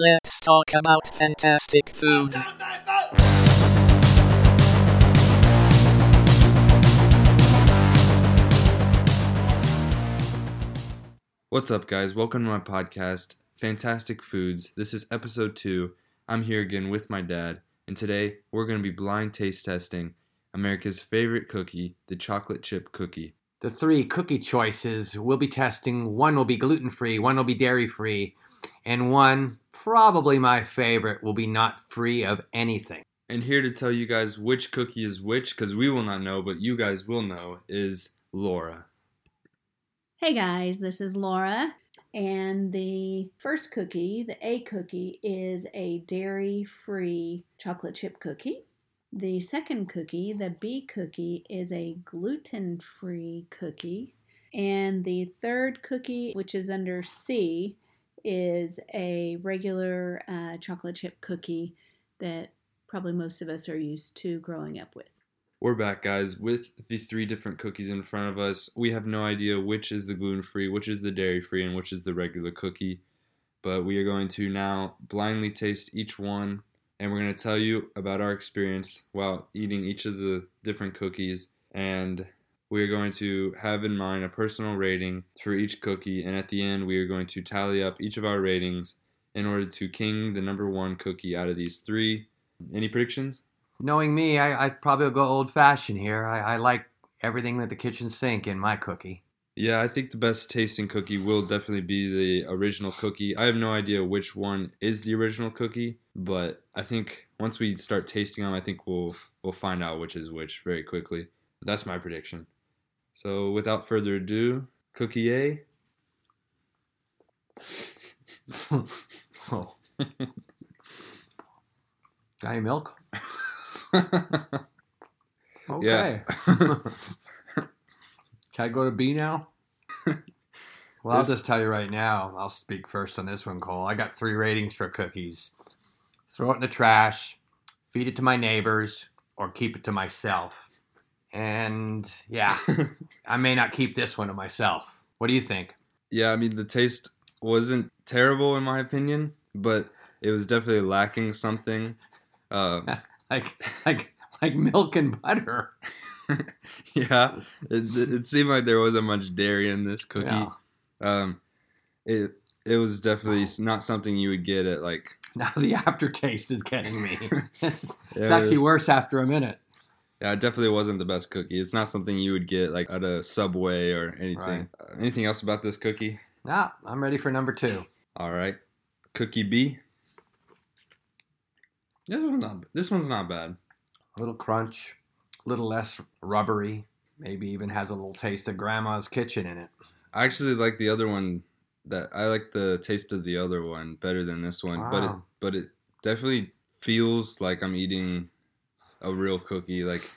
Let's talk about fantastic food. What's up, guys? Welcome to my podcast, Fantastic Foods. This is episode two. I'm here again with my dad, and today we're going to be blind taste testing America's favorite cookie, the chocolate chip cookie. The three cookie choices we'll be testing one will be gluten free, one will be dairy free, and one, probably my favorite, will be not free of anything. And here to tell you guys which cookie is which, because we will not know, but you guys will know, is Laura. Hey guys, this is Laura, and the first cookie, the A cookie, is a dairy free chocolate chip cookie. The second cookie, the B cookie, is a gluten free cookie. And the third cookie, which is under C, is a regular uh, chocolate chip cookie that probably most of us are used to growing up with. We're back, guys, with the three different cookies in front of us. We have no idea which is the gluten free, which is the dairy free, and which is the regular cookie. But we are going to now blindly taste each one, and we're going to tell you about our experience while eating each of the different cookies. And we are going to have in mind a personal rating for each cookie, and at the end, we are going to tally up each of our ratings in order to king the number one cookie out of these three. Any predictions? Knowing me, I, I'd probably go old fashioned here. I, I like everything with the kitchen sink in my cookie. Yeah, I think the best tasting cookie will definitely be the original cookie. I have no idea which one is the original cookie, but I think once we start tasting them, I think we'll we'll find out which is which very quickly. That's my prediction. So, without further ado, cookie A. oh. Any milk? Okay. Can I go to B now? Well, I'll just tell you right now. I'll speak first on this one, Cole. I got three ratings for cookies throw it in the trash, feed it to my neighbors, or keep it to myself. And yeah, I may not keep this one to myself. What do you think? yeah, I mean the taste wasn't terrible in my opinion, but it was definitely lacking something. Uh, Like, like, like milk and butter. yeah, it, it seemed like there wasn't much dairy in this cookie. Yeah. Um, it it was definitely not something you would get at like. Now the aftertaste is getting me. it's, it's actually worse after a minute. Yeah, it definitely wasn't the best cookie. It's not something you would get like at a Subway or anything. Right. Uh, anything else about this cookie? Nah, I'm ready for number two. All right, cookie B. This one's not. This one's not bad. A little crunch, a little less rubbery. Maybe even has a little taste of grandma's kitchen in it. I actually like the other one. That I like the taste of the other one better than this one. But it Wow. but it definitely feels like I'm eating a real cookie, like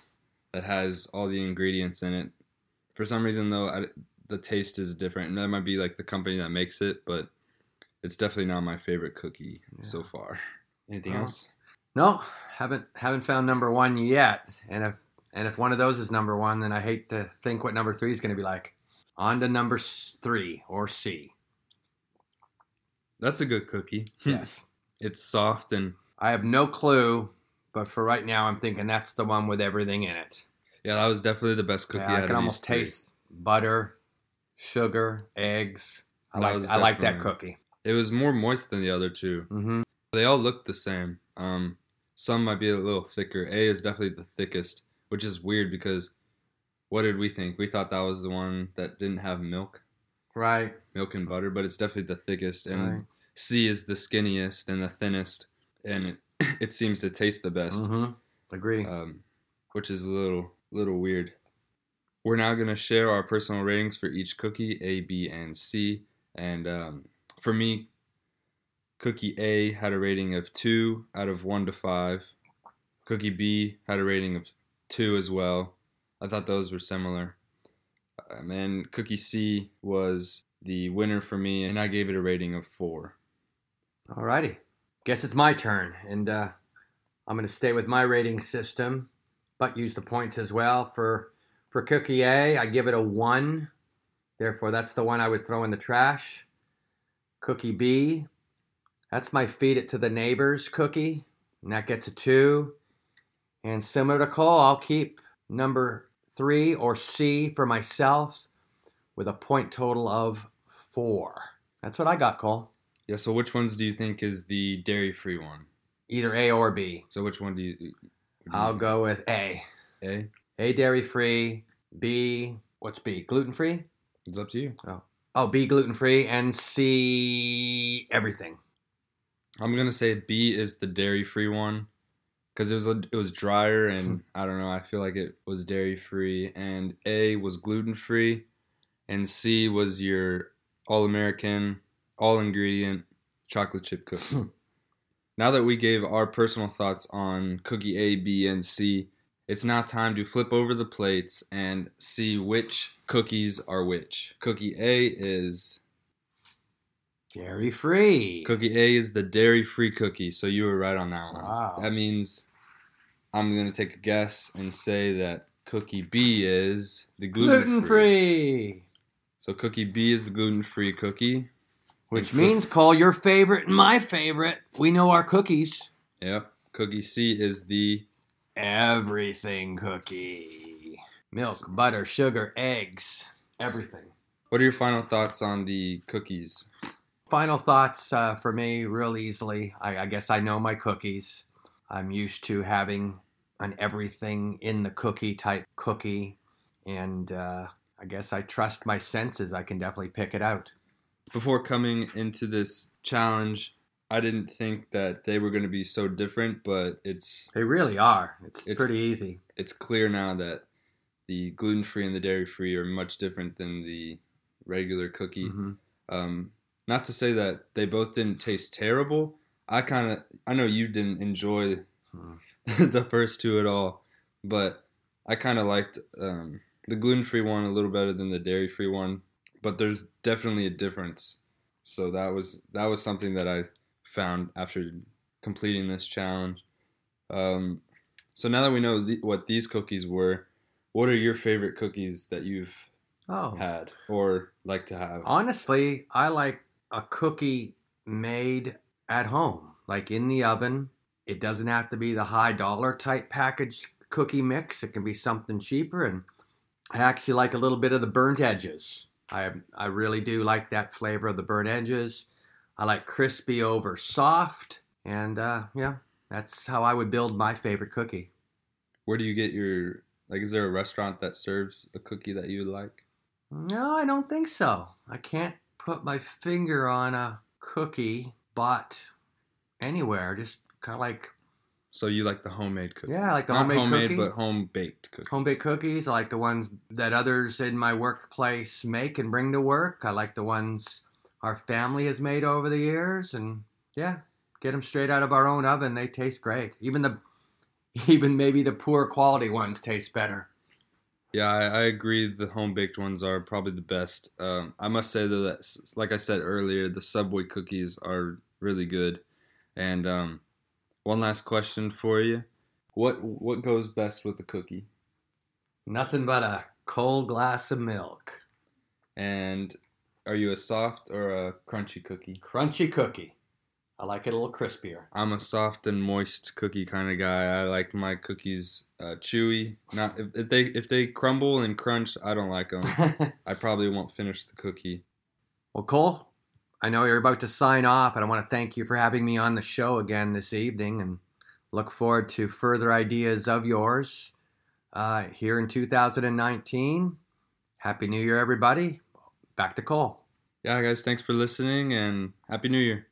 that has all the ingredients in it. For some reason, though, I, the taste is different, and that might be like the company that makes it, but it's definitely not my favorite cookie so far. Anything Well, else? No, haven't haven't found number one yet. And if and if one of those is number one, then I hate to think what number three is going to be like. On to number three or C. That's a good cookie. Yes, It's soft and I have no clue, but for right now, I'm thinking that's the one with everything in it. yeah, that was definitely the best cookie. Yeah, I can almost taste butter, sugar, eggs. I like I like that cookie. It was more moist than the other two. hmm They all look the same. Um, some might be a little thicker. A is definitely the thickest, which is weird because what did we think? We thought that was the one that didn't have milk, Right. milk and butter, but it's definitely the thickest. And Right. C is the skinniest and the thinnest, and it it seems to taste the best, hmm Agree. um, which is a little little weird. We're now gonna share our personal ratings for each cookie, A, B, and C. And um, for me, Cookie A had a rating of 2 out of 1 to 5. Cookie B had a rating of 2 as well. I thought those were similar. Um, and Cookie C was the winner for me, and I gave it a rating of 4. Alrighty. Guess it's my turn, and uh, I'm going to stay with my rating system, but use the points as well. For for cookie A, I give it a one. Therefore, that's the one I would throw in the trash. Cookie B, That's my feed it to the neighbors cookie, and that gets a two. And similar to Cole, I'll keep number three or C for myself with a point total of four. That's what I got, Cole. Yeah. So which ones do you think is the dairy free one? Either A or B. So which one do you? you- I'll go with A. A. A dairy free. B. What's B? Gluten free? It's up to you. Oh. Oh, B gluten free. And C everything. I'm gonna say B is the dairy free one because it was a, it was drier and I don't know. I feel like it was dairy free. And A was gluten free, and C was your all American, all ingredient chocolate chip cookie. now that we gave our personal thoughts on cookie A, B, and C, it's now time to flip over the plates and see which cookies are which. Cookie A is Dairy free. Cookie A is the dairy free cookie, so you were right on that one. Wow. That means I'm gonna take a guess and say that cookie B is the gluten free. So cookie B is the gluten free cookie. Which means, call your favorite and my favorite. We know our cookies. Yep. Cookie C is the Everything cookie. Milk, butter, sugar, eggs. Everything. What are your final thoughts on the cookies? Final thoughts uh, for me, real easily. I, I guess I know my cookies. I'm used to having an everything in the cookie type cookie. And uh, I guess I trust my senses. I can definitely pick it out. Before coming into this challenge, I didn't think that they were going to be so different, but it's They really are. It's, It's- pretty easy. it's clear now that the gluten free and the dairy free are much different than the regular cookie. Mhm. Um, not to say that they both didn't taste terrible. I kind of I know you didn't enjoy Hmm. the first two at all, but I kind of liked um, the gluten free one a little better than the dairy free one. But there's definitely a difference. So that was that was something that I found after completing this challenge. Um, so now that we know the, what these cookies were, what are your favorite cookies that you've Oh. had or like to have? Honestly, I like a cookie made at home, like in the oven. It doesn't have to be the high dollar type packaged cookie mix. It can be something cheaper, and I actually like a little bit of the burnt edges. I I really do like that flavor of the burnt edges. I like crispy over soft, and uh, yeah, that's how I would build my favorite cookie. Where do you get your like? Is there a restaurant that serves a cookie that you like? No, I don't think so. I can't put my finger on a cookie bought anywhere. Just kind of like So you like the homemade cookies? Yeah, I like the Not homemade homemade, cookie. but home baked cookies. home baked cookies. I like the ones that others in my workplace make and bring to work. I like the ones our family has made over the years, and yeah, get them straight out of our own oven. They taste great. Even the even maybe the poor quality ones taste better. Yeah, I, I agree. The home baked ones are probably the best. Um, I must say though that, like I said earlier, the Subway cookies are really good. And um, one last question for you: what what goes best with a cookie? Nothing but a cold glass of milk. And are you a soft or a crunchy cookie? Crunchy cookie. I like it a little crispier. I'm a soft and moist cookie kind of guy. I like my cookies uh, chewy. Not if, if they if they crumble and crunch, I don't like them. I probably won't finish the cookie. well, Cole, I know you're about to sign off, and I want to thank you for having me on the show again this evening and look forward to further ideas of yours uh, here in 2019. Happy New Year, everybody. Back to Cole. Yeah, guys, thanks for listening and happy New Year.